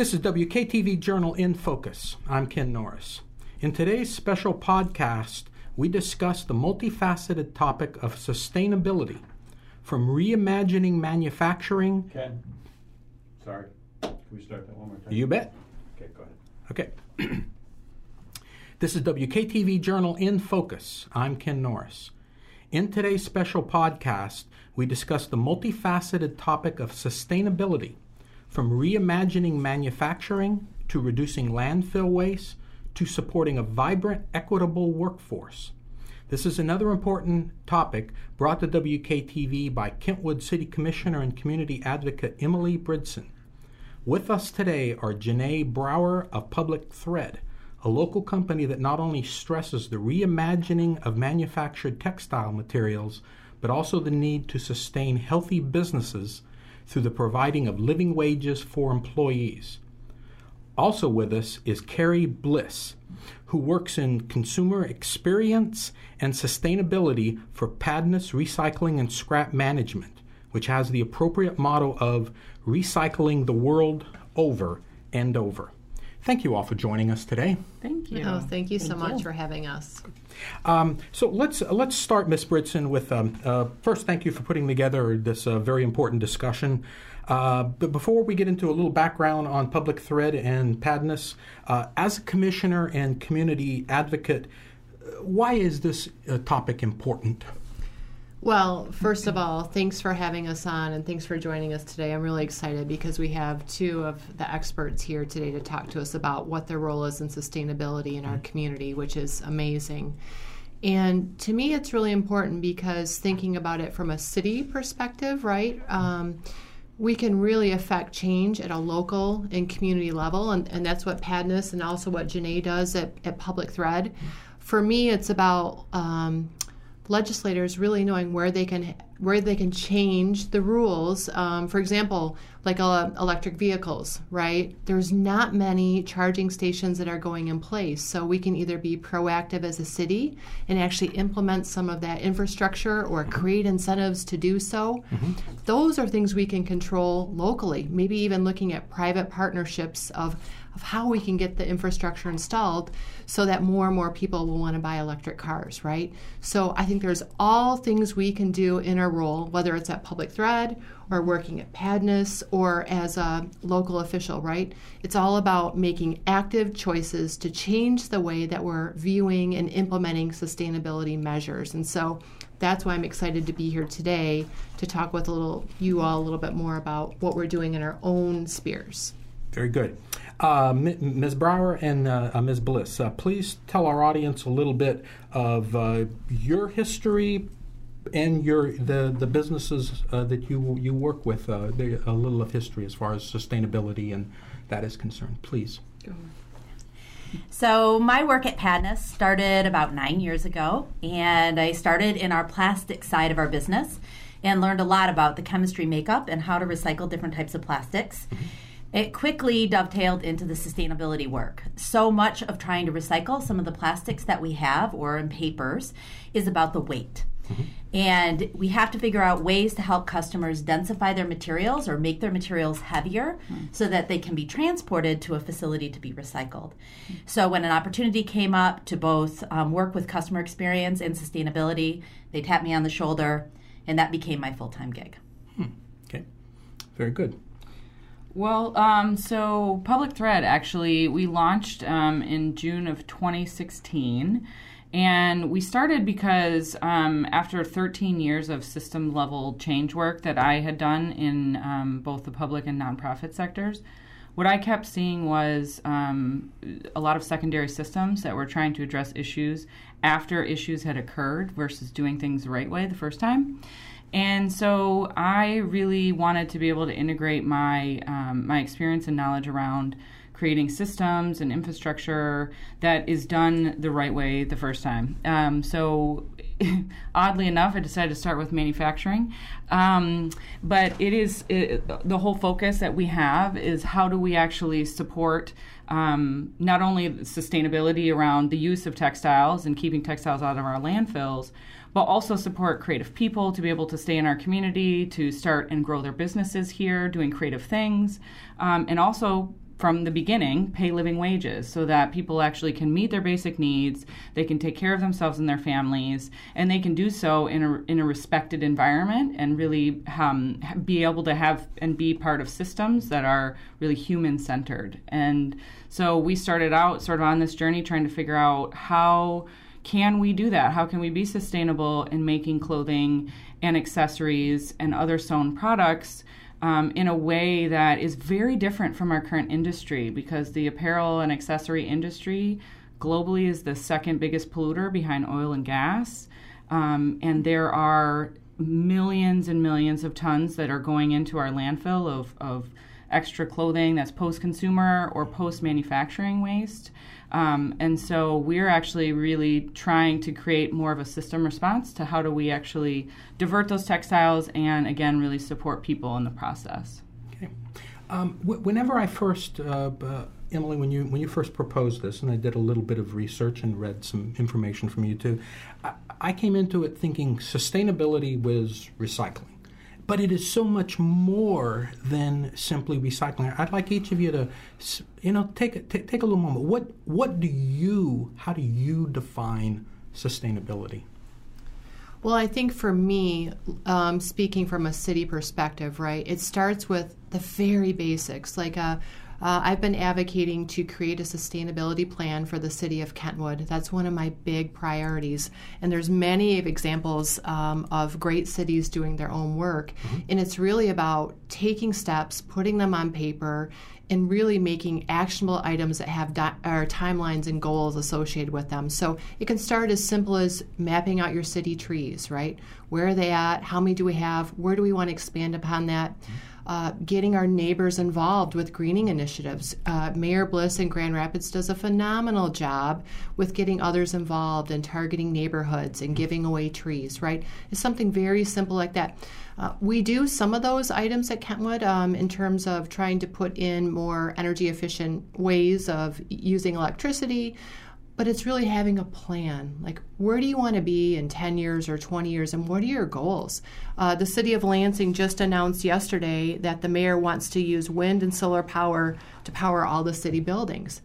This is WKTV Journal in Focus. I'm Ken Norris. In today's special podcast, we discuss the multifaceted topic of sustainability from reimagining manufacturing. Ken, sorry. Can we start that one more time? You bet. Okay, go ahead. Okay. this is WKTV Journal in Focus. I'm Ken Norris. In today's special podcast, we discuss the multifaceted topic of sustainability from reimagining manufacturing to reducing landfill waste to supporting a vibrant, equitable workforce. This is another important topic brought to WKTV by Kentwood City Commissioner and Community Advocate Emily Bridson. With us today are Janay Brower of Public Thread, a local company that not only stresses the reimagining of manufactured textile materials, but also the need to sustain healthy businesses through the providing of living wages for employees. Also with us is Kari Bliss, who works in consumer experience and sustainability for Padnos Recycling and Scrap Management, which has the appropriate motto of recycling the world over and over. Thank you all for joining us today. Thank you. Oh, thank you so Thank much you. for having us. Um, so let's let's start, Miss Bridson, with um, uh, first. Thank you for putting together this uh, very important discussion. Uh, but before we get into a little background on Public Thread and Padnos, uh, as a commissioner and community advocate, uh, why is this uh, topic important? Well, first of all, thanks for having us on and thanks for joining us today. I'm really excited because we have two of the experts here today to talk to us about what their role is in sustainability in our community, which is amazing. And to me, it's really important because thinking about it from a city perspective, right? Um, we can really affect change at a local and community level, and, and that's what Padnos and also what Janay does at, at Public Thread. For me, it's about um, legislators really knowing where they can where they can change the rules. Um, for example, like uh, electric vehicles, right? There's not many charging stations that are going in place, so we can either be proactive as a city and actually implement some of that infrastructure or create incentives to do so. Those are things we can control locally. Maybe even looking at private partnerships of of how we can get the infrastructure installed so that more and more people will want to buy electric cars, right? So I think there's all things we can do in our role, whether it's at Public Thread or working at Padnos or as a local official, right? It's all about making active choices to change the way that we're viewing and implementing sustainability measures. And so that's why I'm excited to be here today to talk with a little you all a little bit more about what we're doing in our own spheres. Very good. Uh, Ms. Brower and uh, uh, Ms. Bliss, uh, please tell our audience a little bit of uh, your history and your the the businesses uh, that you you work with. Uh, the, a little of history as far as sustainability and that is concerned. Please. So, my work at Padnos started about nine years ago, and I started in our plastic side of our business and learned a lot about the chemistry makeup and how to recycle different types of plastics. It quickly dovetailed into the sustainability work. So much of trying to recycle some of the plastics that we have or in papers is about the weight. Mm-hmm. And we have to figure out ways to help customers densify their materials or make their materials heavier mm-hmm. so that they can be transported to a facility to be recycled. Mm-hmm. So, when an opportunity came up to both um, work with customer experience and sustainability, they tapped me on the shoulder, and that became my full time gig. Hmm. Okay. Very good. Well, um, so Public Thread actually, we launched um, in June of 2016. And we started because um, after 13 years of system level change work that I had done in um, both the public and nonprofit sectors, what I kept seeing was um, a lot of secondary systems that were trying to address issues after issues had occurred versus doing things the right way the first time. And so I really wanted to be able to integrate my um, my experience and knowledge around creating systems and infrastructure that is done the right way the first time. Um, so, oddly enough, I decided to start with manufacturing. Um, but it is it, the whole focus that we have is how do we actually support um, not only sustainability around the use of textiles and keeping textiles out of our landfills, but also support creative people to be able to stay in our community, to start and grow their businesses here, doing creative things, um, and also from the beginning pay living wages so that people actually can meet their basic needs they can take care of themselves and their families and they can do so in a, in a respected environment and really um, be able to have and be part of systems that are really human centered and so we started out sort of on this journey trying to figure out how can we do that how can we be sustainable in making clothing and accessories and other sewn products um, in a way that is very different from our current industry because the apparel and accessory industry globally is the second biggest polluter behind oil and gas. Um, and there are millions and millions of tons that are going into our landfill of, of extra clothing that's post consumer or post manufacturing waste. Um, and so we're actually really trying to create more of a system response to how do we actually divert those textiles and again really support people in the process. Okay. Um, w- whenever I first, uh, uh, Emily, when you when you first proposed this, and I did a little bit of research and read some information from you too, I, I came into it thinking sustainability was recycling but it is so much more than simply recycling. I'd like each of you to, you know, take take, take a little moment. What what do you? How do you define sustainability? Well, I think for me, um, speaking from a city perspective, right, it starts with the very basics, like a uh, I've been advocating to create a sustainability plan for the city of Kentwood. That's one of my big priorities. And there's many examples um, of great cities doing their own work. Mm-hmm. And it's really about taking steps, putting them on paper, and really making actionable items that have di- timelines and goals associated with them. So it can start as simple as mapping out your city trees, right? Where are they at? How many do we have? Where do we want to expand upon that? Mm-hmm uh, getting our neighbors involved with greening initiatives. Uh, Mayor Bliss in Grand Rapids does a phenomenal job with getting others involved and targeting neighborhoods and giving away trees, right? It's something very simple like that. Uh, we do some of those items at Kentwood um, in terms of trying to put in more energy efficient ways of using electricity but it's really having a plan. Like, where do you want to be in 10 years or 20 years, and what are your goals? Uh, the city of Lansing just announced yesterday that the mayor wants to use wind and solar power to power all the city buildings.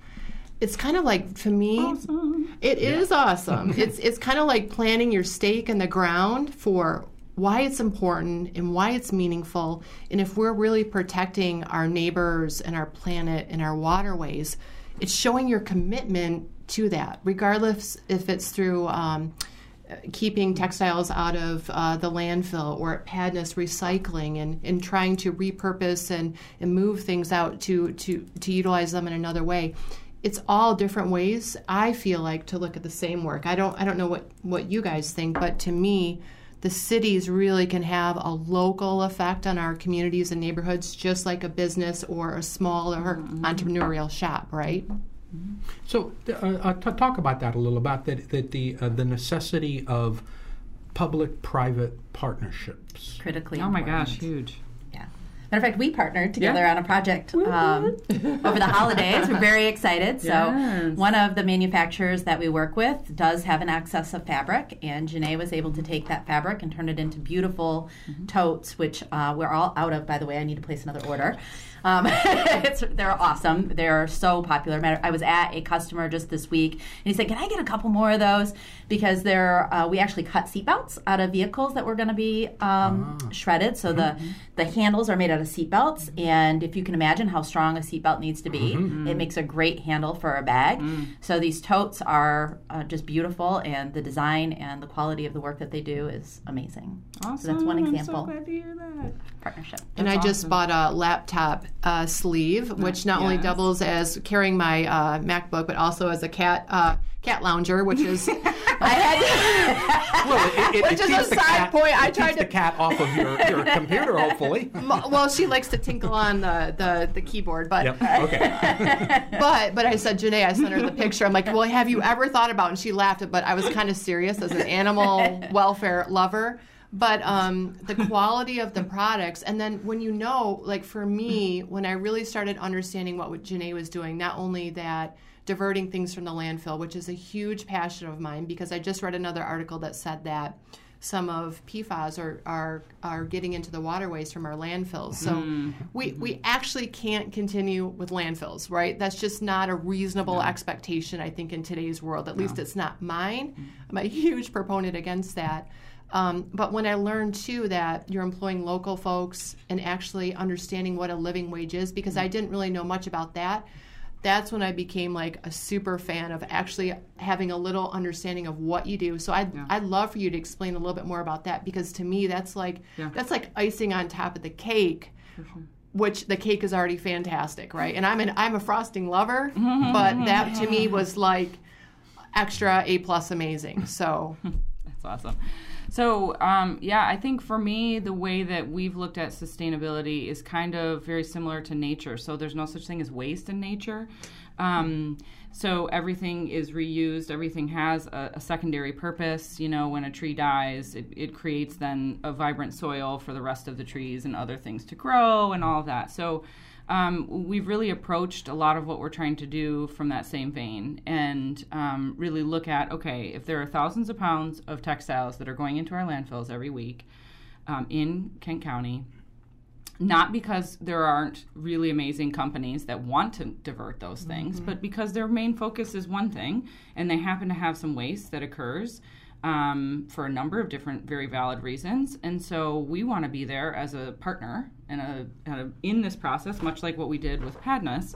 It's kind of like, to me, awesome. it yeah. is awesome. it's, it's kind of like planting your stake in the ground for why it's important and why it's meaningful. And if we're really protecting our neighbors and our planet and our waterways, it's showing your commitment to that, regardless if it's through um, keeping textiles out of uh, the landfill or at Padnos recycling and, and trying to repurpose and, and move things out to, to, to utilize them in another way. It's all different ways I feel like to look at the same work. I don't I don't know what, what you guys think, but to me, the cities really can have a local effect on our communities and neighborhoods just like a business or a small or mm-hmm. entrepreneurial shop, right? So, uh, uh, t- talk about that a little about that, that the uh, the necessity of public-private partnerships. Critically. Oh important. my gosh, huge. Yeah. Matter of fact, we partnered together yeah. on a project um, over the holidays. We're very excited. So, yes. one of the manufacturers that we work with does have an excess of fabric, and Janay was able to take that fabric and turn it into beautiful mm-hmm. totes, which uh, we're all out of, by the way. I need to place another order. Um, they're awesome. They're so popular. I was at a customer just this week, and he said, "Can I get a couple more of those?" Because they're uh, we actually cut seatbelts out of vehicles that were going to be um, ah. shredded. So mm-hmm. the the handles are made out of seatbelts, and if you can imagine how strong a seatbelt needs to be, mm-hmm. it makes a great handle for a bag. Mm. So these totes are uh, just beautiful, and the design and the quality of the work that they do is amazing. Awesome. So that's one example. I'm so glad to hear that. Partnership. and I awesome. just bought a laptop uh, sleeve, which not yes. only doubles as carrying my uh, MacBook, but also as a cat uh, cat lounger, which is I had, well, it, it, which it is a side cat, point. I tried to get the cat off of your, your computer, hopefully. Well, she likes to tinkle on the, the, the keyboard, but yep. okay. but but I said, Janay, I sent her the picture. I'm like, well, have you ever thought about? And she laughed, but I was kind of serious as an animal welfare lover but um, the quality of the products and then when you know like for me when i really started understanding what Janay was doing not only that diverting things from the landfill which is a huge passion of mine because i just read another article that said that some of PFAS are, are are getting into the waterways from our landfills. So we we actually can't continue with landfills, right? That's just not a reasonable expectation, I think, in today's world. At least it's not mine. I'm a huge proponent against that. Um, but when I learned too that you're employing local folks and actually understanding what a living wage is, because I didn't really know much about that, that's when I became like a super fan of actually having a little understanding of what you do. So I'd, I'd love for you to explain a little bit more about that because to me that's like Yeah. that's like icing on top of the cake. Which the cake is already fantastic, right? And I'm an I'm a frosting lover, but that to me was like extra A plus amazing. So That's awesome. So, um, yeah, I think for me, the way that we've looked at sustainability is kind of very similar to nature. So, there's no such thing as waste in nature. Um, so, everything is reused, everything has a, a secondary purpose. You know, when a tree dies, it, it creates then a vibrant soil for the rest of the trees and other things to grow and all of that. So, um, we've really approached a lot of what we're trying to do from that same vein and um, really look at okay, if there are thousands of pounds of textiles that are going into our landfills every week um, in Kent County, not because there aren't really amazing companies that want to divert those things, but because their main focus is one thing and they happen to have some waste that occurs um, for a number of different very valid reasons. And so we want to be there as a partner and a, and a, in this process, much like what we did with Padness,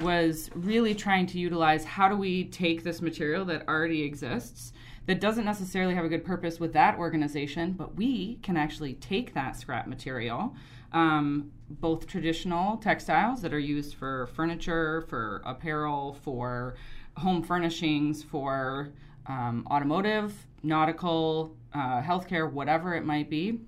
was really trying to utilize how do we take this material that already exists that doesn't necessarily have a good purpose with that organization, but we can actually take that scrap material, um, both traditional textiles that are used for furniture, for apparel, for home furnishings, for um, automotive, nautical, uh, healthcare, whatever it might be,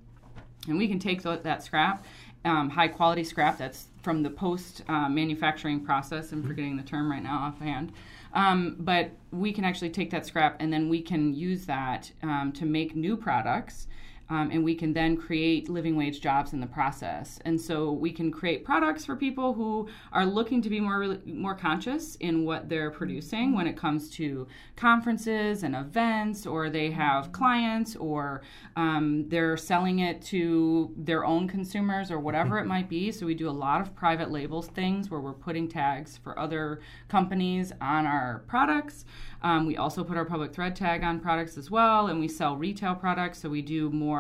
and we can take tho- that scrap, um, high quality scrap that's from the post uh, manufacturing process. I'm forgetting the term right now offhand. Um, but we can actually take that scrap and then we can use that um, to make new products. Um, and we can then create living wage jobs in the process. And so we can create products for people who are looking to be more more conscious in what they're producing when it comes to conferences and events, or they have clients, or um, they're selling it to their own consumers, or whatever it might be. So we do a lot of private labels things where we're putting tags for other companies on our products. Um, we also put our public thread tag on products as well, and we sell retail products. So we do more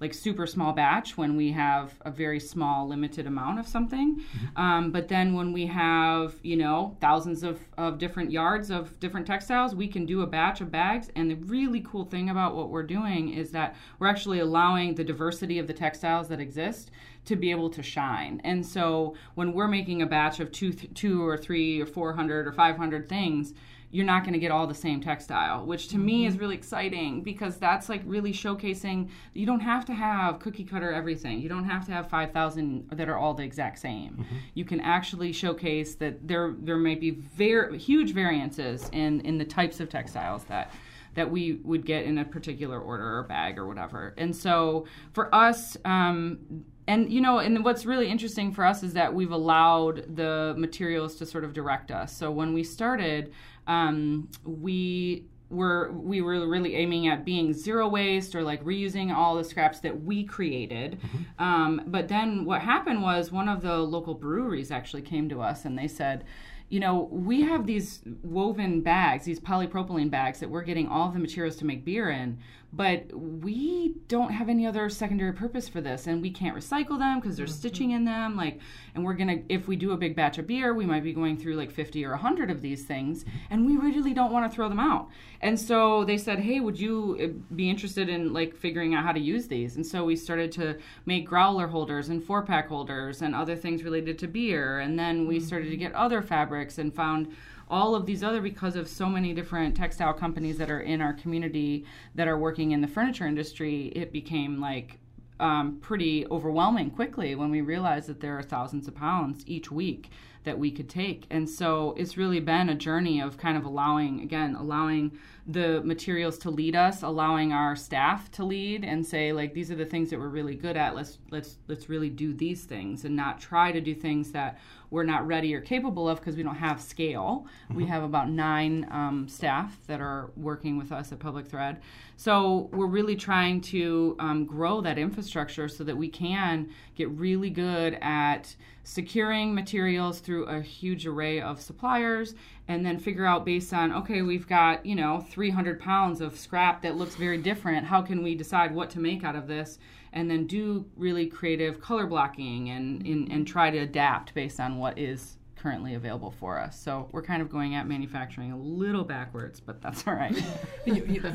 like super small batch when we have a very small, limited amount of something. Um, but then when we have, you know, thousands of, of different yards of different textiles, we can do a batch of bags. And the really cool thing about what we're doing is that we're actually allowing the diversity of the textiles that exist to be able to shine. And so when we're making a batch of two, th- two or three or 400 or 500 things, you're not going to get all the same textile, which to me is really exciting because that's like really showcasing you don't have to have cookie cutter everything. You don't have to have 5,000 that are all the exact same. You can actually showcase that there there may be very huge variances in in the types of textiles that that we would get in a particular order or bag or whatever. And so for us, um, and you know, and what's really interesting for us is that we've allowed the materials to sort of direct us. So when we started, um, we were we were really aiming at being zero waste or like reusing all the scraps that we created. Um, but then what happened was one of the local breweries actually came to us and they said you know, we have these woven bags, these polypropylene bags that we're getting all the materials to make beer in, but we don't have any other secondary purpose for this, and we can't recycle them because there's stitching in them. Like, and we're gonna, if we do a big batch of beer, we might be going through like 50 or 100 of these things, and we really don't want to throw them out. And so they said, hey, would you uh, be interested in like figuring out how to use these? And so we started to make growler holders and four pack holders and other things related to beer, and then we started to get other fabrics and found all of these other because of so many different textile companies that are in our community that are working in the furniture industry it became like um, pretty overwhelming quickly when we realized that there are thousands of pounds each week that we could take. And so it's really been a journey of kind of allowing again allowing the materials to lead us allowing our staff to lead and say like these are the things that we're really good at let's let's let's really do these things and not try to do things that we're not ready or capable of because we don't have scale. We have about nine um, staff that are working with us at Public Thread. So we're really trying to um, grow that infrastructure so that we can get really good at securing materials through a huge array of suppliers and then figure out based on okay we've got you know 300 pounds of scrap that looks very different. How can we decide what to make out of this and then do really creative color blocking and, and, and try to adapt based on what is currently available for us? So we're kind of going at manufacturing a little backwards but that's all right. You, you,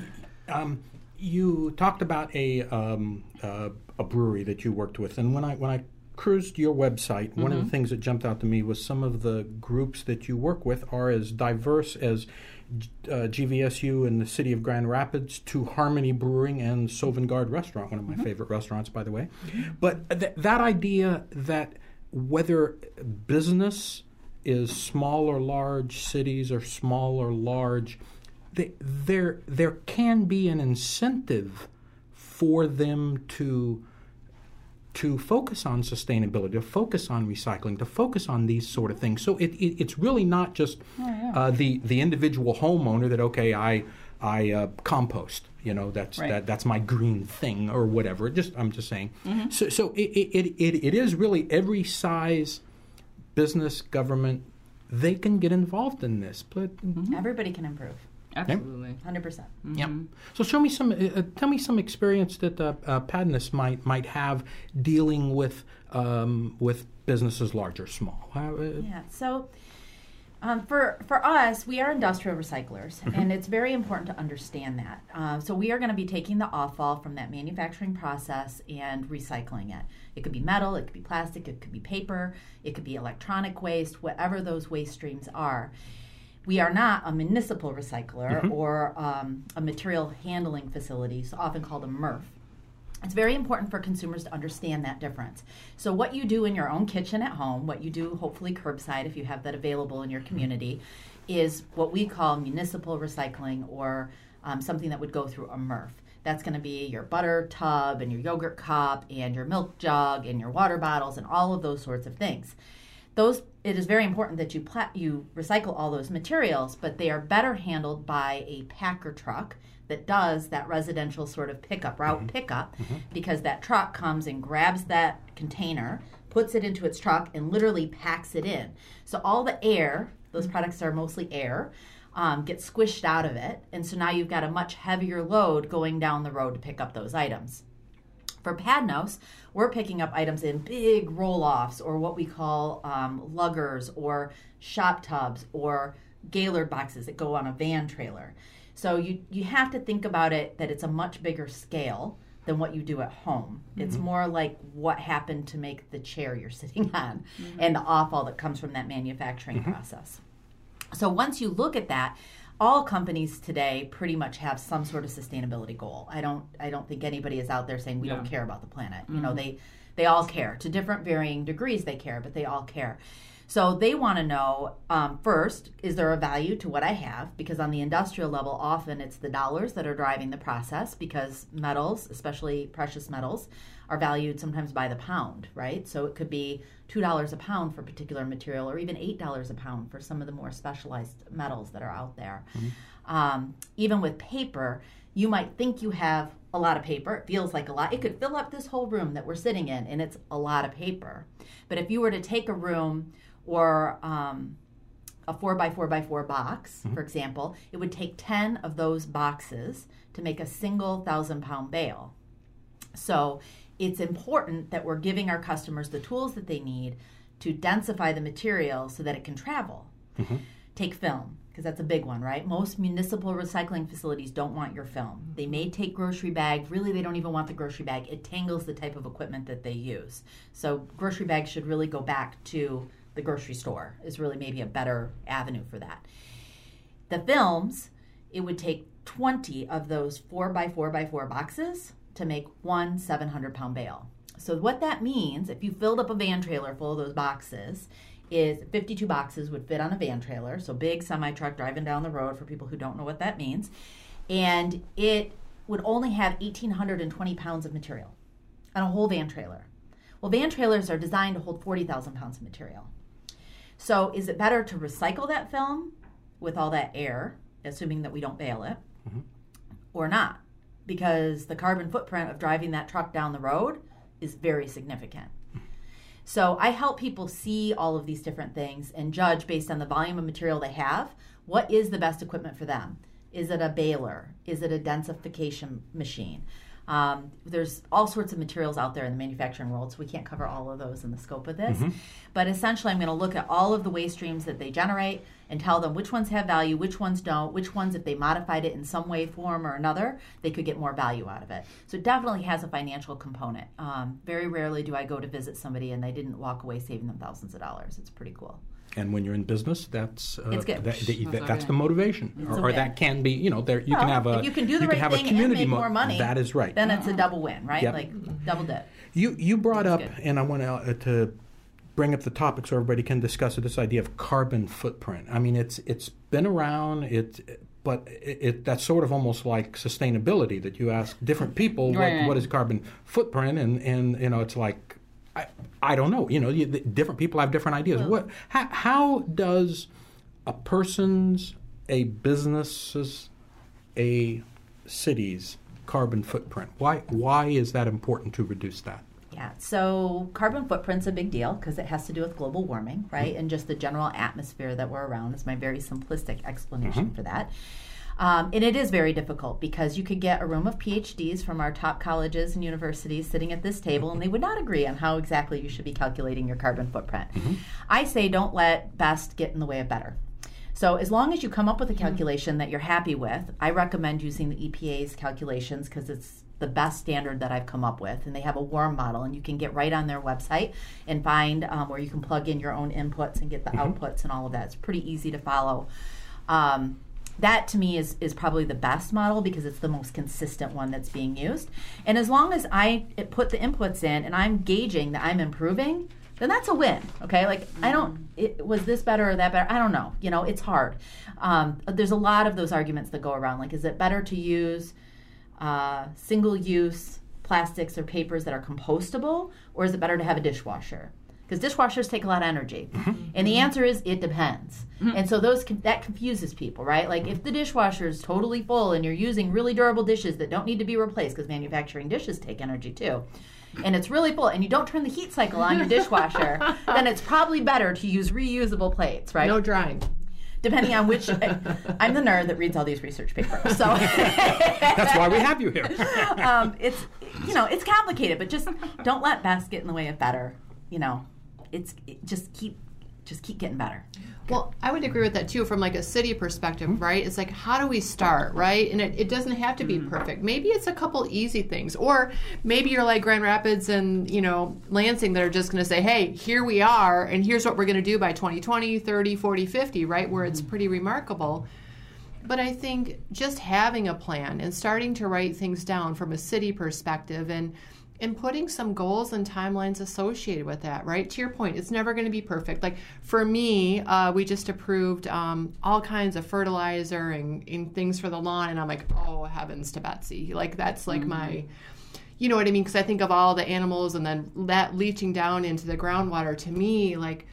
um, you talked about a um, uh, a brewery that you worked with, and when I when I cruised your website, mm-hmm. one of the things that jumped out to me was some of the groups that you work with are as diverse as uh, GVSU in the city of Grand Rapids to Harmony Brewing and Sovengard Restaurant, one of my mm-hmm. favorite restaurants, by the way. Mm-hmm. But th- that idea that whether business is small or large, cities are small or large, they, there there can be an incentive for them to to focus on sustainability, to focus on recycling, to focus on these sort of things. So it, it it's really not just oh, yeah. uh, the the individual homeowner that okay I I uh, compost. You know that's right. that that's my green thing or whatever. Just I'm just saying. Mm-hmm. So so it, it, it, it is really every size business government they can get involved in this, but mm-hmm. everybody can improve. Absolutely, hundred percent. Yeah. So show me some. Uh, uh, tell me some experience that uh, uh, Padnos might might have dealing with um, with businesses large or small. Uh, yeah. So. Um, for for us, we are industrial recyclers, mm-hmm. and it's very important to understand that. Uh, so we are going to be taking the offal from that manufacturing process and recycling it. It could be metal, it could be plastic, it could be paper, it could be electronic waste, whatever those waste streams are we are not a municipal recycler mm-hmm. or um, a material handling facility, so often called a MRF. It's very important for consumers to understand that difference. So, what you do in your own kitchen at home, what you do hopefully curbside if you have that available in your community, is what we call municipal recycling or um, something that would go through a MRF. That's going to be your butter tub and your yogurt cup and your milk jug and your water bottles and all of those sorts of things those it is very important that you pla- you recycle all those materials, but they are better handled by a packer truck that does that residential sort of pickup route mm-hmm. pickup mm-hmm. because that truck comes and grabs that container, puts it into its truck and literally packs it in. So all the air, those products are mostly air, um, gets squished out of it, and so now you've got a much heavier load going down the road to pick up those items. For Padnos, we're picking up items in big roll offs or what we call um, luggers or shop tubs or Gaylord boxes that go on a van trailer. So you, you have to think about it that it's a much bigger scale than what you do at home. Mm-hmm. It's more like what happened to make the chair you're sitting on mm-hmm. and the offal that comes from that manufacturing mm-hmm. process. So once you look at that, all companies today pretty much have some sort of sustainability goal. I don't I don't think anybody is out there saying we yeah. don't care about the planet. Mm-hmm. You know, mm-hmm. they they all care to different varying degrees they care, but they all care. So they want to know um, first, is there a value to what I have? Because on the industrial level, often it's the dollars that are driving the process because metals, especially precious metals, are valued sometimes by the pound, right? So it could be $2 a pound for a particular material or even $8 a pound for some of the more specialized metals that are out there. Mm-hmm. Um, even with paper, you might think you have a lot of paper. It feels like a lot. It could fill up this whole room that we're sitting in, and it's a lot of paper. But if you were to take a room or um, a four by four by four box, mm-hmm. for example, it would take 10 of those boxes to make a single thousand pound bale. So it's important that we're giving our customers the tools that they need to densify the material so that it can travel. Mm-hmm. Take film, because that's a big one, right? Most municipal recycling facilities don't want your film. They may take grocery bag. Really, they don't even want the grocery bag. It tangles the type of equipment that they use. So, grocery bags should really go back to the grocery store, is really maybe a better avenue for that. The films, it would take 20 of those 4 by 4 by 4 boxes to make one 700 pound bale. So, what that means, if you filled up a van trailer full of those boxes, is 52 boxes would fit on a van trailer, so big semi truck driving down the road for people who don't know what that means. And it would only have 1,820 pounds of material on a whole van trailer. Well, van trailers are designed to hold 40,000 pounds of material. So, is it better to recycle that film with all that air, assuming that we don't bale it, mm-hmm. or not? Because the carbon footprint of driving that truck down the road is very significant. So I help people see all of these different things and judge based on the volume of material they have what is the best equipment for them. Is it a baler? Is it a densification machine? Um, there's all sorts of materials out there in the manufacturing world, so we can't cover all of those in the scope of this. But essentially, I'm going to look at all of the waste streams that they generate and tell them which ones have value, which ones don't, which ones, if they modified it in some way, form, or another, they could get more value out of it. So it definitely has a financial component. Um, very rarely do I go to visit somebody and they didn't walk away saving them thousands of dollars. It's pretty cool. And when you're in business, that's uh, It's good. That, that- That's that's okay. the motivation, It's or, or that can be. You know, there you Well, can have a you can do the right have thing a community and make mo- more money. That is right. Then it's a double win, right? Yep. Like double dip. You you brought up, good. and I want to, uh, to bring up the topic so everybody can discuss it. This idea of carbon footprint. I mean, it's it's been around. It but it, it that's sort of almost like sustainability that you ask different people Right, what, right. what is carbon footprint, and and you know it's like. I, I don't know. You know, you, different people have different ideas. what? How, how does a person's, a business's, a city's carbon footprint? Why? Why is that important to reduce that? Yeah, so carbon footprint's a big deal because it has to do with global warming, right? Mm-hmm. And just the general atmosphere that we're around is my very simplistic explanation mm-hmm. for that. Um, and it is very difficult because you could get a room of PhDs from our top colleges and universities sitting at this table, and they would not agree on how exactly you should be calculating your carbon footprint. I say don't let best get in the way of better. So, as long as you come up with a calculation that you're happy with, I recommend using the EPA's calculations because it's the best standard that I've come up with. And they have a warm model, and you can get right on their website and find um, where you can plug in your own inputs and get the outputs and all of that. It's pretty easy to follow. Um, that to me is, is probably the best model because it's the most consistent one that's being used. And as long as I put the inputs in and I'm gauging that I'm improving, then that's a win. Okay, like I don't. It, was this better or that better? I don't know. You know, it's hard. Um, there's a lot of those arguments that go around. Like, is it better to use uh, single-use plastics or papers that are compostable, or is it better to have a dishwasher? Because dishwashers take a lot of energy, and the answer is it depends. And so those that confuses people, right? Like if the dishwasher is totally full and you're using really durable dishes that don't need to be replaced, because manufacturing dishes take energy too and it's really full and you don't turn the heat cycle on your dishwasher, then it's probably better to use reusable plates, right? No drying. Depending on which, I'm the nerd that reads all these research papers, so That's why we have you here. um, it's you know it's complicated, but just don't let best get in the way of better. You know, it's it, just keep just keep getting better. Well, I would agree with that too from like a city perspective, mm-hmm. right? It's like how do we start, right? And it, it doesn't have to be mm-hmm. perfect. Maybe it's a couple easy things. Or maybe you're like Grand Rapids and, you know, Lansing that are just going to say, "Hey, here we are and here's what we're going to do by 2020, 30, 40, 50," right? Where it's mm-hmm. pretty remarkable. But I think just having a plan and starting to write things down from a city perspective and and putting some goals and timelines associated with that, right? To your point, it's never going to be perfect. Like for me, uh, we just approved um, all kinds of fertilizer and, and things for the lawn, and I'm like, oh heavens to Betsy! Like that's like my, you know what I mean? Because I think of all the animals and then that leaching down into the groundwater. To me, like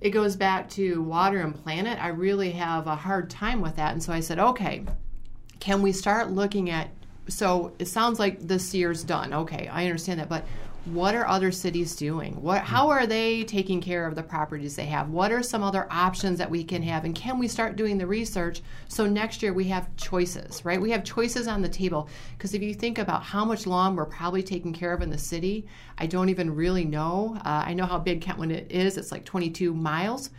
it goes back to water and planet. I really have a hard time with that, and so I said, okay, can we start looking at so it sounds like this year's done. Okay i understand that but what are other cities doing? What how are they taking care of the properties they have? What are some other options that we can have? And can we start doing the research so next year we have choices right? We have choices on the table. Because if you think about how much lawn we're probably taking care of in the city i don't even really know. Uh, i know how big Kentwood is. it's like 22 miles.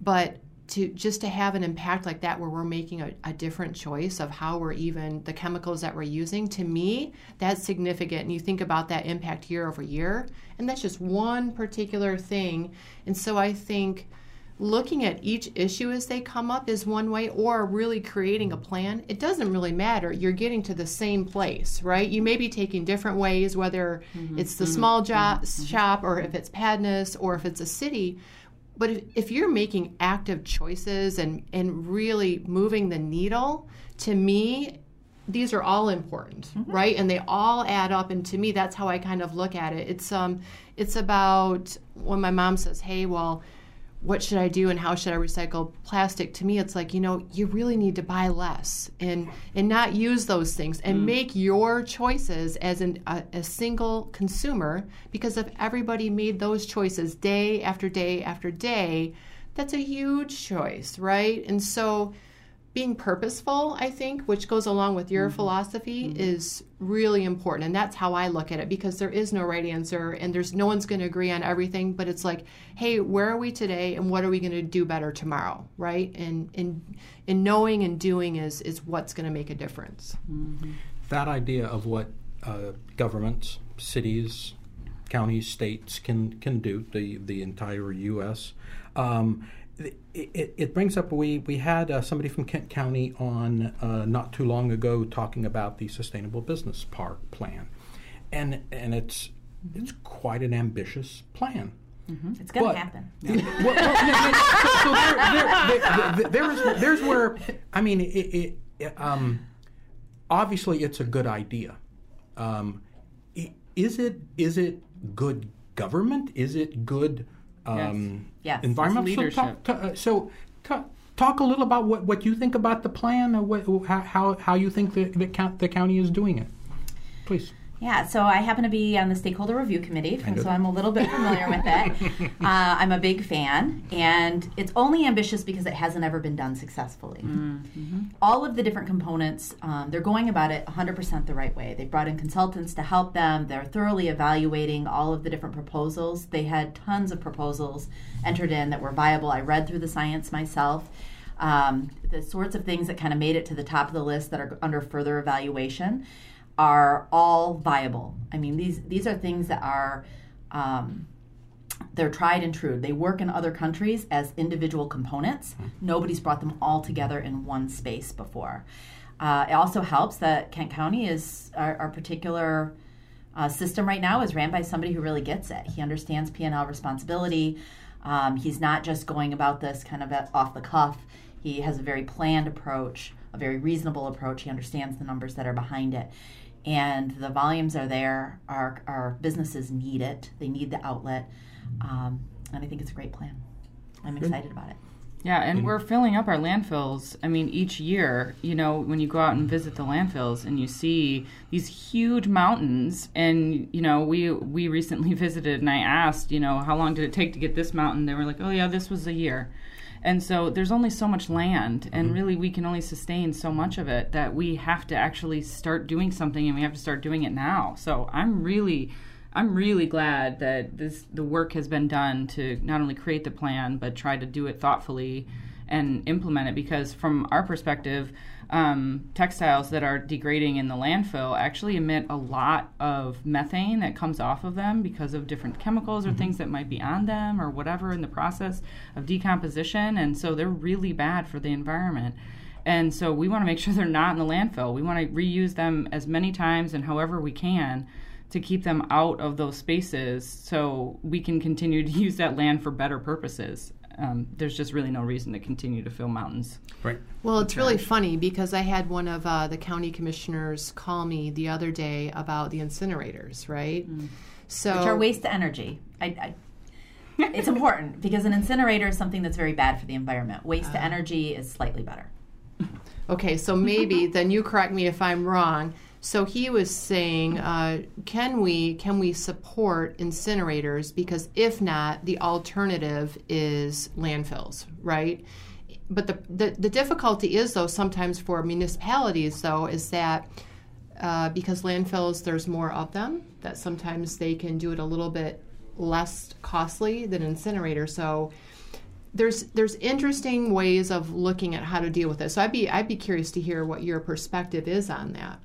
But to just to have an impact like that where we're making a, a different choice of how we're even the chemicals that we're using to me that's significant. And you think about that impact year over year and that's just one particular thing. And so i think looking at each issue as they come up is one way or really creating a plan. It doesn't really matter. You're getting to the same place right? You may be taking different ways whether mm-hmm. it's the mm-hmm. small mm-hmm. job shop or if it's Padnos or if it's a city but if, if you're making active choices and, and really moving the needle, to me, these are all important, right? And they all add up. And to me, that's how I kind of look at it. It's um, it's about when my mom says, "Hey, well, what should I do and how should I recycle plastic? To me, it's like, you know, you really need to buy less and and not use those things and mm. make your choices as an, a, a single consumer. Because if everybody made those choices day after day after day, that's a huge choice, right? And so being purposeful, I think, which goes along with your philosophy, is really important. And that's how I look at it because there is no right answer and there's no one's going to agree on everything. But it's like, hey, where are we today and what are we going to do better tomorrow, right? And and and knowing and doing is is what's going to make a difference. that idea of what uh, governments, cities, counties, states can can do the the entire U.S. Um, it, it, brings up we we had uh, somebody from Kent County on uh, not too long ago talking about the Sustainable Business Park plan, and and it's it's quite an ambitious plan. It's going to happen. Well, well, yeah, yeah, so, so there, there, there, there's, there's where I mean, it, it, um, obviously it's a good idea. Um, is it is it good government? Is it good um, Yes. Yes. environment? It's So, leadership. talk, to- uh, so ta- talk a little about what, what you think about the plan, or what, how, how how you think the the, the county is doing it. Please. Yeah, so I happen to be on the stakeholder review committee, so that. I'm a little bit familiar with it. Uh, I'm a big fan, and it's only ambitious because it hasn't ever been done successfully. All of the different components, um, they're going about it 100% the right way. They've brought in consultants to help them. They're thoroughly evaluating all of the different proposals. They had tons of proposals entered in that were viable. I read through the science myself. Um, the sorts of things that kind of made it to the top of the list that are under further evaluation are all viable. I mean, these these are things that are um, they're tried and true. They work in other countries as individual components. Nobody's brought them all together in one space before. Uh, it also helps that Kent County is our, our particular uh, system right now is ran by somebody who really gets it. He understands P and L responsibility. Um, he's not just going about this kind of off the cuff. He has a very planned approach, a very reasonable approach. He understands the numbers that are behind it, and the volumes are there. Our our businesses need it. They need the outlet, um, and I think it's a great plan. I'm excited about it. Yeah, and we're filling up our landfills. I mean, each year, you know, when you go out and visit the landfills and you see these huge mountains, and you know, we we recently visited, and I asked, you know, how long did it take to get this mountain? They were like, oh yeah, this was a year. And so there's only so much land, and mm-hmm. really we can only sustain so much of it that we have to actually start doing something, and we have to start doing it now. So I'm really I'm really glad that this the work has been done to not only create the plan but try to do it thoughtfully and implement it because from our perspective um, textiles that are degrading in the landfill actually emit a lot of methane that comes off of them because of different chemicals or things that might be on them or whatever in the process of decomposition. And so they're really bad for the environment. And so we want to make sure they're not in the landfill. We want to reuse them as many times and however we can to keep them out of those spaces so we can continue to use that land for better purposes. Um, there's just really no reason to continue to fill mountains. Right. Well, it's really funny because I had one of uh, the county commissioners call me the other day about the incinerators, right? So Which are waste to energy. I, I, it's important because an incinerator is something that's very bad for the environment. Waste to energy is slightly better. Okay, so maybe then you correct me if I'm wrong. So he was saying, uh, can we can we support incinerators? Because if not, the alternative is landfills, right? But the, the the difficulty is though sometimes for municipalities though is that uh, because landfills there's more of them that sometimes they can do it a little bit less costly than incinerator. So there's there's interesting ways of looking at how to deal with it. So I'd be I'd be curious to hear what your perspective is on that.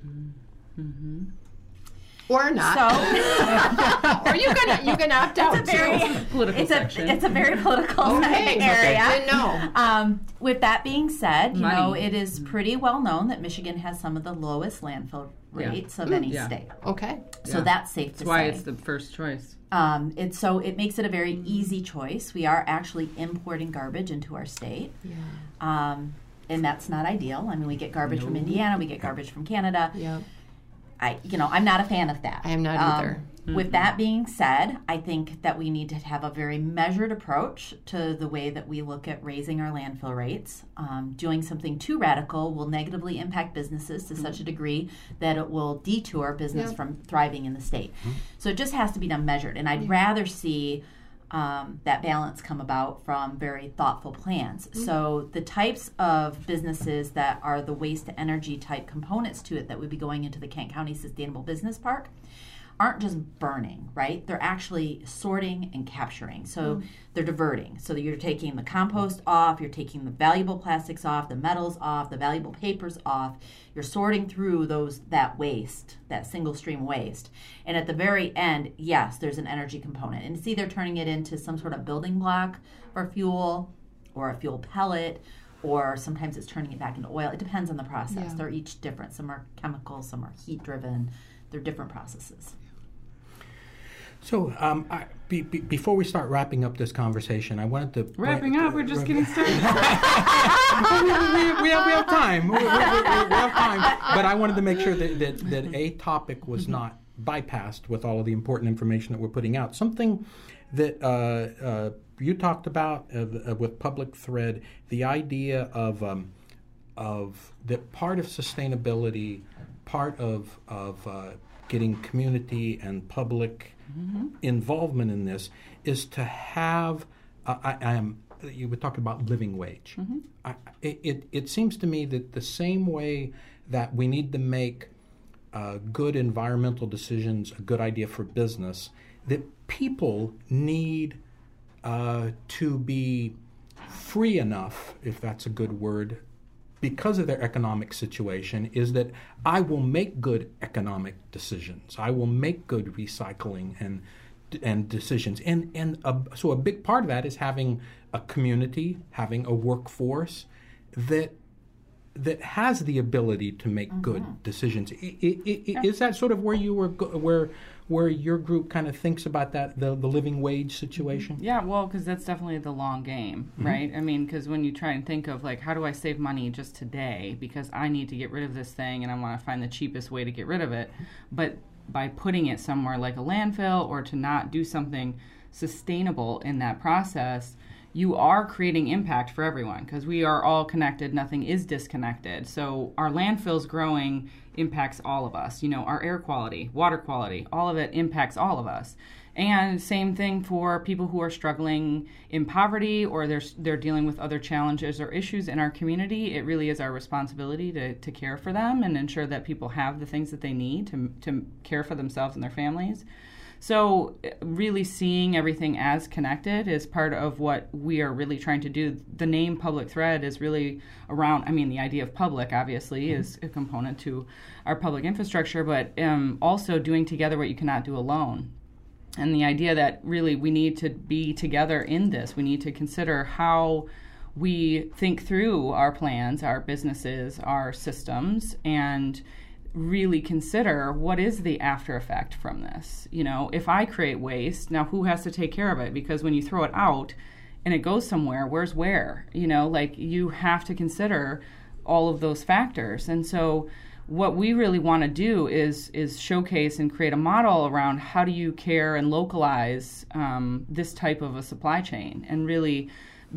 Or not. So or you can you can opt out it's a very too. Political it's section. a it's a very political Okay, area. Didn't know. Um, with that being said, you know it is pretty well known that Michigan has some of the lowest landfill Yeah. rates of any Yeah. state. Okay. So Yeah. that's safe to That's why say. it's the first choice. Um, it's so it makes it a very easy choice. We are actually importing garbage into our state, Yeah. um, and that's not ideal. I mean, we get garbage from Indiana, we get garbage from Canada. Yeah. I, you know, I'm not a fan of that. I am not Um, either. With that being said, I think that we need to have a very measured approach to the way that we look at raising our landfill rates. Um, doing something too radical will negatively impact businesses to such a degree that it will detour business Yeah. from thriving in the state. So it just has to be done measured. And I'd rather see um, that balance come about from very thoughtful plans. So the types of businesses that are the waste to energy type components to it that would be going into the Kent County Sustainable Business Park aren't just burning, right? They're actually sorting and capturing. So mm. they're diverting. So that you're taking the compost off, you're taking the valuable plastics off, the metals off, the valuable papers off. You're sorting through those that waste, that single stream waste. And at the very end, yes, there's an energy component. And it's either turning it into some sort of building block for fuel or a fuel pellet or sometimes it's turning it back into oil. It depends on the process. Yeah. They're each different. Some are chemical, some are heat driven. They're different processes. So, um, I, be, be, before we start wrapping up this conversation, I wanted to Wrapping up, we're just getting started. we, we, we have, we have time. We, we- have time. But I wanted to make sure that, that, that a topic was not bypassed with all of the important information that we're putting out. Something that uh, uh, you talked about uh, uh, with Public Thread, the idea of um, of that part of sustainability, part of of uh, getting community and public involvement in this is to have. Uh, I, I am. You were talking about living wage. I, it, it it seems to me that the same way that we need to make uh, good environmental decisions a good idea for business, that people need uh, to be free enough, if that's a good word, because of their economic situation, is that I will make good economic decisions. I will make good recycling and and decisions. And and a, so a big part of that is having a community, having a workforce that that has the ability to make good mm-hmm. decisions. I, I, I, Is that sort of where you were, go- where where your group kind of thinks about that the the living wage situation? Yeah, well, because that's definitely the long game, mm-hmm. right? I mean, because when you try and think of like, how do I save money just today because I need to get rid of this thing and I want to find the cheapest way to get rid of it, but by putting it somewhere like a landfill or to not do something sustainable in that process, you are creating impact for everyone because we are all connected. Nothing is disconnected. So our landfills growing impacts all of us. You know, our air quality, water quality, all of it impacts all of us. And same thing for people who are struggling in poverty or they're they're dealing with other challenges or issues in our community. It really is our responsibility to, to care for them and ensure that people have the things that they need to, to care for themselves and their families. So, uh, really seeing everything as connected is part of what we are really trying to do. The name Public Thread is really around, I mean, the idea of public obviously is a component to our public infrastructure, but um, also doing together what you cannot do alone. And the idea that really we need to be together in this, we need to consider how we think through our plans, our businesses, our systems, and really consider what is the after effect from this. You know, if I create waste, now who has to take care of it? Because when you throw it out and it goes somewhere, where's where? You know, like you have to consider all of those factors. And so what we really want to do is is showcase and create a model around how do you care and localize um, this type of a supply chain and really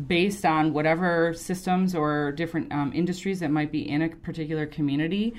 based on whatever systems or different um, industries that might be in a particular community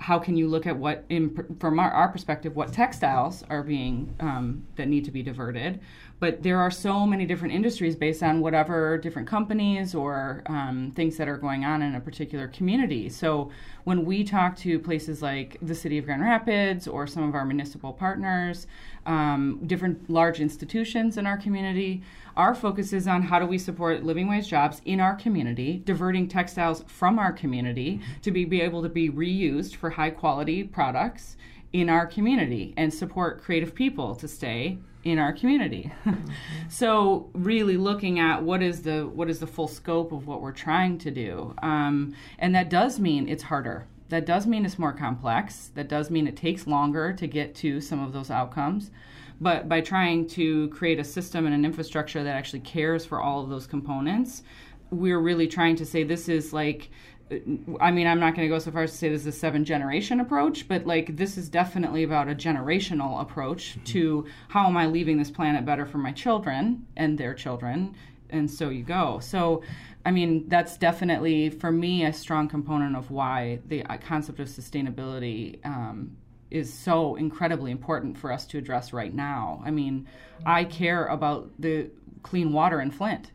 how can you look at what in, from our, our perspective what textiles are being um, that need to be diverted. But there are so many different industries based on whatever different companies or um, things that are going on in a particular community. So when we talk to places like the city of grand rapids or some of our municipal partners um, different large institutions in our community our focus is on how do we support living wage jobs in our community, diverting textiles from our community to be, be able to be reused for high quality products in our community and support creative people to stay in our community. so really looking at what is the what is the full scope of what we're trying to do. Um, and that does mean it's harder. That does mean it's more complex. That does mean it takes longer to get to some of those outcomes but by trying to create a system and an infrastructure that actually cares for all of those components we're really trying to say this is like I mean, I'm not going to go so far as to say this is a seven generation approach, but like this is definitely about a generational approach to how am I leaving this planet better for my children and their children, and so you go. So, I mean, that's definitely for me a strong component of why the uh, concept of sustainability um, is so incredibly important for us to address right now. I mean, I care about the clean water in Flint.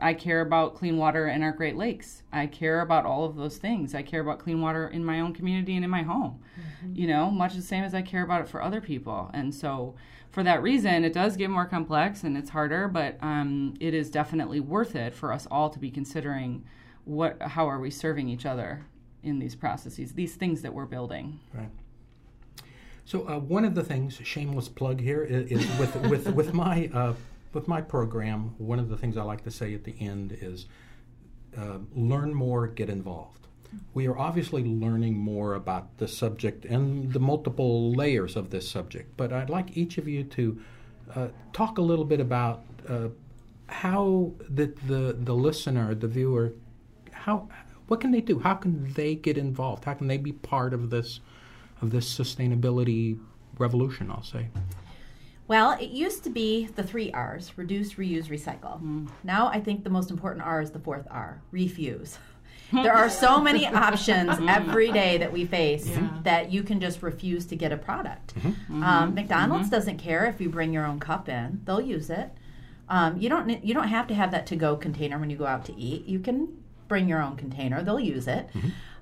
I care about clean water in our Great Lakes. I care about all of those things. I care about clean water in my own community and in my home. Mm-hmm. You know, much the same as I care about it for other people. And so, for that reason, it does get more complex and it's harder, but um, it is definitely worth it for us all to be considering what, how are we serving each other in these processes, these things that we're building. Right. So uh, one of the things, shameless plug here, is, is with with with my uh, with my program. One of the things I like to say at the end is, uh, learn more, get involved. We are obviously learning more about the subject and the multiple layers of this subject. But I'd like each of you to uh, talk a little bit about uh, how the, the the listener, the viewer, how what can they do? How can they get involved? How can they be part of this? Of this sustainability revolution, I'll say? Well, it used to be the three R's reduce, reuse, recycle. Mm. Now I think the most important R is the fourth R refuse. there are so many options every day that we face yeah. that you can just refuse to get a product. Mm-hmm. Mm-hmm. Um, McDonald's mm-hmm. doesn't care if you bring your own cup in; they'll use it. Um, you don't you don't have to have that to go container when you go out to eat. You can bring your own container; they'll use it.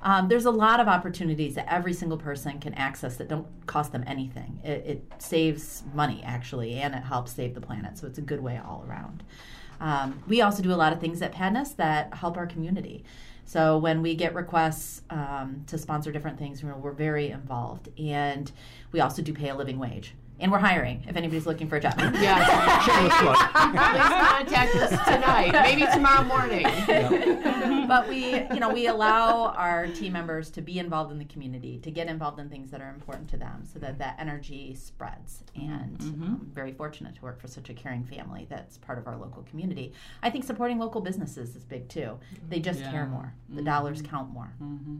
Um, there's a lot of opportunities that every single person can access that don't cost them anything. It, it, saves money, actually, and it helps save the planet. So it's a good way all around. Um, we also do a lot of things at Padnos that help our community. So when we get requests um, to sponsor different things, you know, we're very involved, and we also do pay a living wage and we're hiring if anybody's looking for a job. Yeah, please contact us tonight, maybe tomorrow morning. Yeah. but we, you know, we allow our team members to be involved in the community, to get involved in things that are important to them, so that that energy spreads. And mm-hmm. I'm very fortunate to work for such a caring family that's part of our local community. I think supporting local businesses is big too. They just yeah. care more. The mm-hmm. dollars count more. Mm-hmm.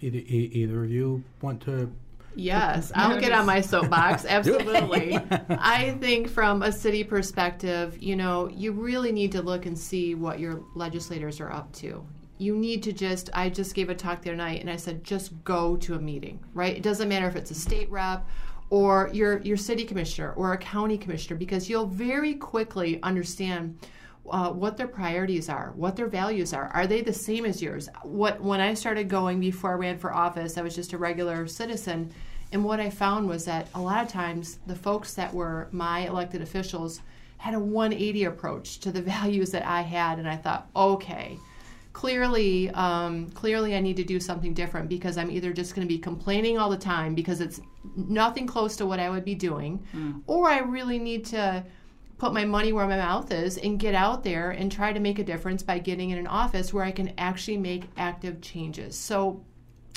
Either, either of you want to Yes, I'll get on my soapbox. Absolutely. I think from a city perspective, you know, you really need to look and see what your legislators are up to. You need to just, I just gave a talk the other night and I said, just go to a meeting, right? It doesn't matter if it's a state rep or your, your city commissioner or a county commissioner because you'll very quickly understand uh, what their priorities are, what their values are. Are they the same as yours? What when I started going before I ran for office, I was just a regular citizen, and what I found was that a lot of times the folks that were my elected officials had a 180 approach to the values that I had, and I thought, okay. Clearly, um, clearly, I need to do something different because I'm either just going to be complaining all the time because it's nothing close to what I would be doing, mm. or I really need to put my money where my mouth is and get out there and try to make a difference by getting in an office where I can actually make active changes. So,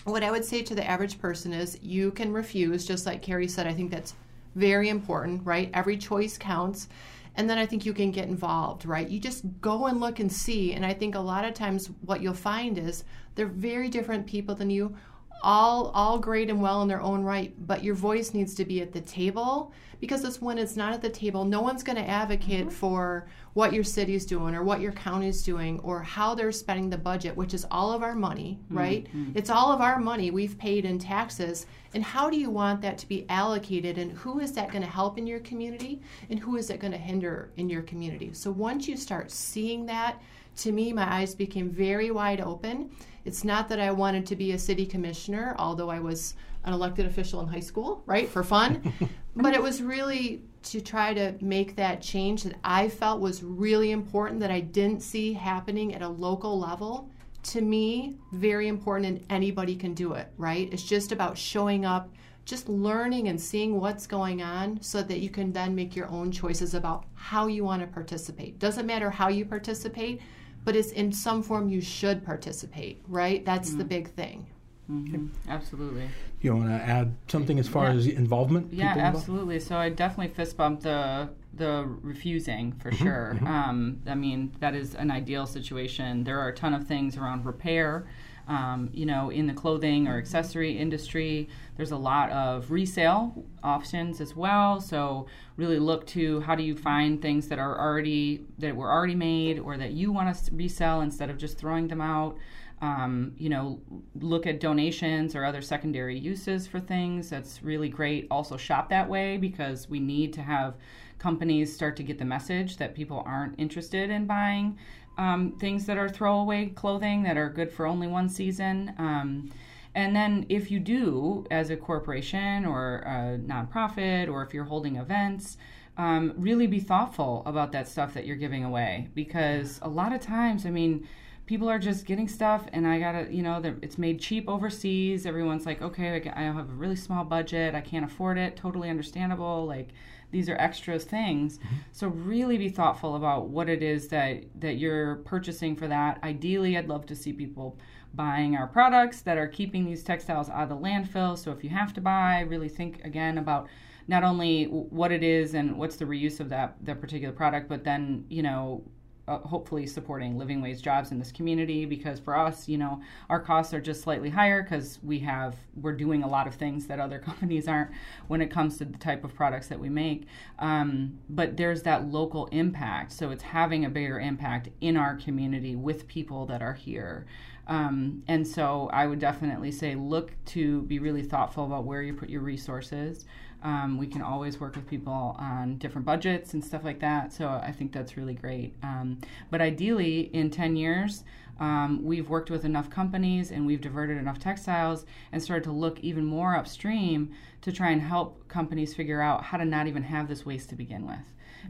what I would say to the average person is you can refuse, just like Kari said. I think that's very important, right? Every choice counts. And then I think you can get involved, right? You just go and look and see. And I think a lot of times what you'll find is they're very different people than you all all great and well in their own right but your voice needs to be at the table because it's when it's not at the table. No one's going to advocate mm-hmm. for what your city's doing or what your county's doing or how they're spending the budget which is all of our money mm-hmm. right? Mm-hmm. it's all of our money. We've paid in taxes. And how do you want that to be allocated? And who is that going to help in your community? And who is it going to hinder in your community? So once you start seeing that to me my eyes became very wide open it's not that I wanted to be a city commissioner, although I was an elected official in high school, right, for fun. but it was really to try to make that change that I felt was really important that I didn't see happening at a local level. To me, very important, and anybody can do it, right? It's just about showing up, just learning and seeing what's going on so that you can then make your own choices about how you want to participate. Doesn't matter how you participate, but it's in some form you should participate, right? That's mm-hmm. the big thing. Mm-hmm. Absolutely. You want to add something as far yeah. as involvement? Yeah, absolutely. So I definitely fist bump the the refusing for mm-hmm. sure. Mm-hmm. Um, I mean, that is an ideal situation. There are a ton of things around repair Um, you know, in the clothing or accessory industry, there's a lot of resale options as well. So really look to how do you find things that are already that were already made or that you want to resell instead of just throwing them out. Um, you know, look at donations or other secondary uses for things. That's really great. Also, shop that way because we need to have companies start to get the message that people aren't interested in buying um, things that are throwaway clothing that are good for only one season. Um, and then, if you do, as a corporation or a nonprofit, or if you're holding events, um, really be thoughtful about that stuff that you're giving away. Because a lot of times, I mean, people are just getting stuff and i gotta you know it's made cheap overseas. Everyone's like okay i have a really small budget. I can't afford it. Totally understandable. Like these are extras things. Mm-hmm. so really be thoughtful about what it is that that you're purchasing for that. Ideally i'd love to see people buying our products that are keeping these textiles out of the landfill. So if you have to buy really think again about not only what it is and what's the reuse of that that particular product but then you know uh, hopefully supporting living wage jobs in this community because for us you know our costs are just slightly higher because we have we're doing a lot of things that other companies aren't when it comes to the type of products that we make. Um, but there's that local impact so it's having a bigger impact in our community with people that are here. Um, and so i would definitely say look to be really thoughtful about where you put your resources um, we can always work with people on different budgets and stuff like that. So I think that's really great. Um, but ideally, in 10 years, um, we've worked with enough companies and we've diverted enough textiles and started to look even more upstream to try and help companies figure out how to not even have this waste to begin with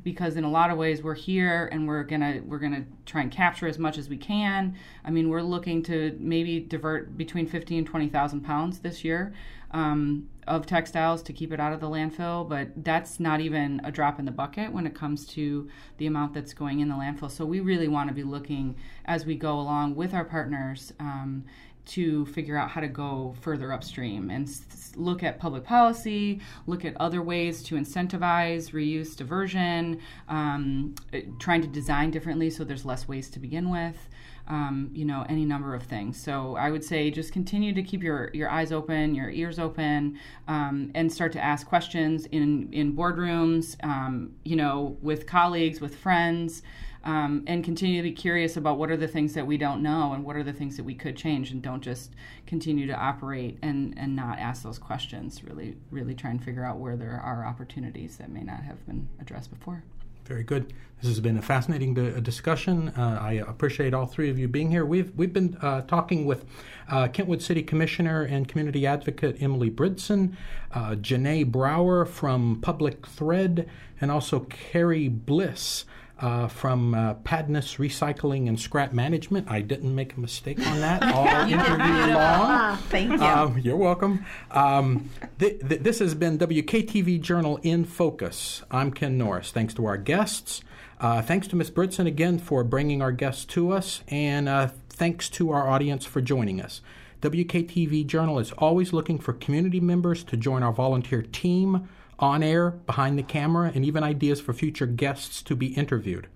because in a lot of ways we're here and we're gonna we're gonna try and capture as much as we can. I mean, we're looking to maybe divert between fifty and twenty thousand pounds this year um, of textiles to keep it out of the landfill, but that's not even a drop in the bucket when it comes to the amount that's going in the landfill. So we really want to be looking as we go along with our partners um, to figure out how to go further upstream and s- look at public policy, look at other ways to incentivize reuse diversion, um, trying to design differently so there's less waste to begin with um, you know, any number of things. So I would say just continue to keep your, your eyes open, your ears open, um, and start to ask questions in, in boardrooms, um, you know, with colleagues, with friends, um, and continue to be curious about what are the things that we don't know and what are the things that we could change, and don't just continue to operate and, and not ask those questions. Really, really try and figure out where there are opportunities that may not have been addressed before. Very good. This has been a fascinating discussion. Uh, I appreciate all three of you being here. We've we've been uh, talking with uh, Kentwood City Commissioner and Community Advocate Emily Bridson, uh, Janay Brower from Public Thread, and also Kari Bliss uh, from uh, Padnos Recycling and Scrap Management. I didn't make a mistake on that all interview long. Thank you. Um, you're welcome. Um, th- th- this has been WKTV Journal in Focus. I'm Ken Norris. Thanks to our guests. Uh, thanks to Ms. Bridson again for bringing our guests to us, and uh, thanks to our audience for joining us. WKTV Journal is always looking for community members to join our volunteer team on air, behind the camera, and even ideas for future guests to be interviewed.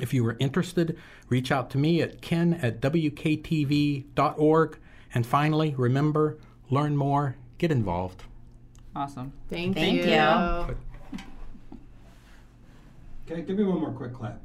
If you are interested, reach out to me at ken at wktv.org. And finally, remember, learn more, get involved. Awesome. Thank, you. Thank you. you. Okay, give me one more quick clap.